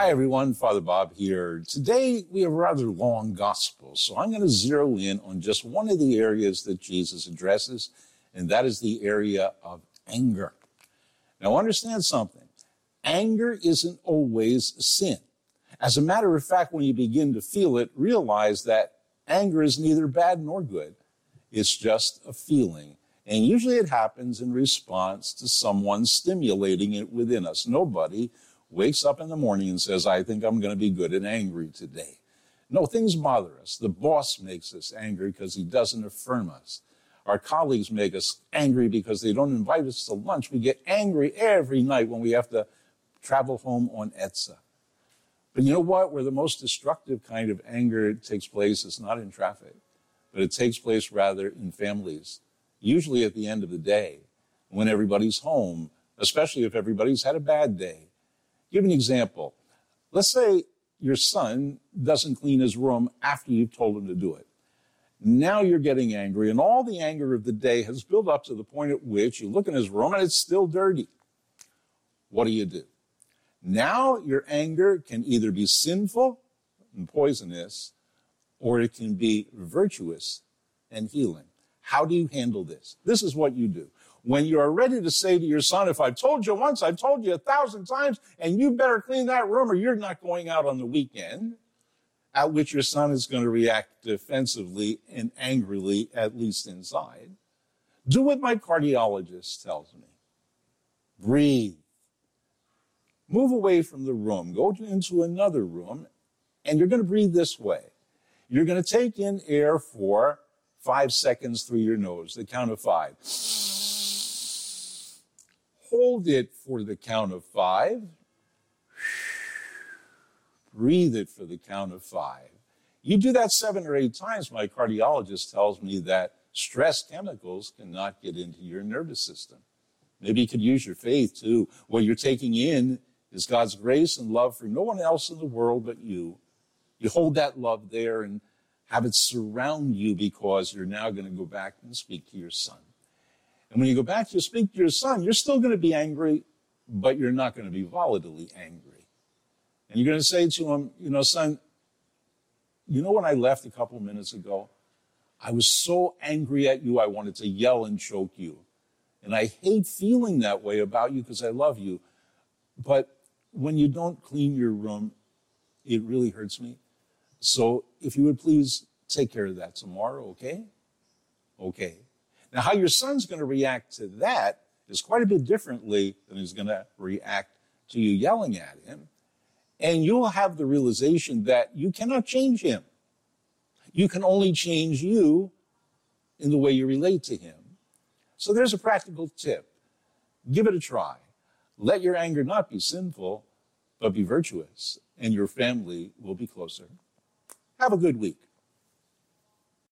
Hi, everyone. Father Bob here. Today we have a rather long gospel, so I'm going to zero in on just one of the areas that Jesus addresses, and that is the area of anger. Now, understand something anger isn't always sin. As a matter of fact, when you begin to feel it, realize that anger is neither bad nor good. It's just a feeling. And usually it happens in response to someone stimulating it within us. Nobody wakes up in the morning and says, I think I'm going to be good and angry today. No, things bother us. The boss makes us angry because he doesn't affirm us. Our colleagues make us angry because they don't invite us to lunch. We get angry every night when we have to travel home on EDSA. But you know what? Where the most destructive kind of anger takes place is not in traffic, but it takes place rather in families, usually at the end of the day when everybody's home, especially if everybody's had a bad day Give an example. Let's say your son doesn't clean his room after you've told him to do it. Now you're getting angry, and all the anger of the day has built up to the point at which you look in his room and it's still dirty. What do you do? Now your anger can either be sinful and poisonous, or it can be virtuous and healing. How do you handle this? This is what you do when you're ready to say to your son, if I've told you once, I've told you a thousand times, and you better clean that room or you're not going out on the weekend, at which your son is going to react defensively and angrily, at least inside. Do what my cardiologist tells me. Breathe. Move away from the room. Go into another room, and you're going to breathe this way. You're going to take in air for five seconds through your nose, the count of five hold it for the count of five. Breathe it for the count of five. You do that seven or eight times, my cardiologist tells me that stress chemicals cannot get into your nervous system. Maybe you could use your faith too. What you're taking in is God's grace and love for no one else in the world but you. You hold that love there and have it surround you because you're now going to go back and speak to your son. And when you go back to speak to your son, you're still going to be angry, but you're not going to be volatilely angry. And you're going to say to him, you know, son, you know when I left a couple minutes ago? I was so angry at you, I wanted to yell and choke you. And I hate feeling that way about you because I love you. But when you don't clean your room, it really hurts me. So if you would please take care of that tomorrow, okay? Okay. Now, how your son's going to react to that is quite a bit differently than he's going to react to you yelling at him. And you'll have the realization that you cannot change him. You can only change you in the way you relate to him. So there's a practical tip. Give it a try. Let your anger not be sinful, but be virtuous, and your family will be closer. Have a good week.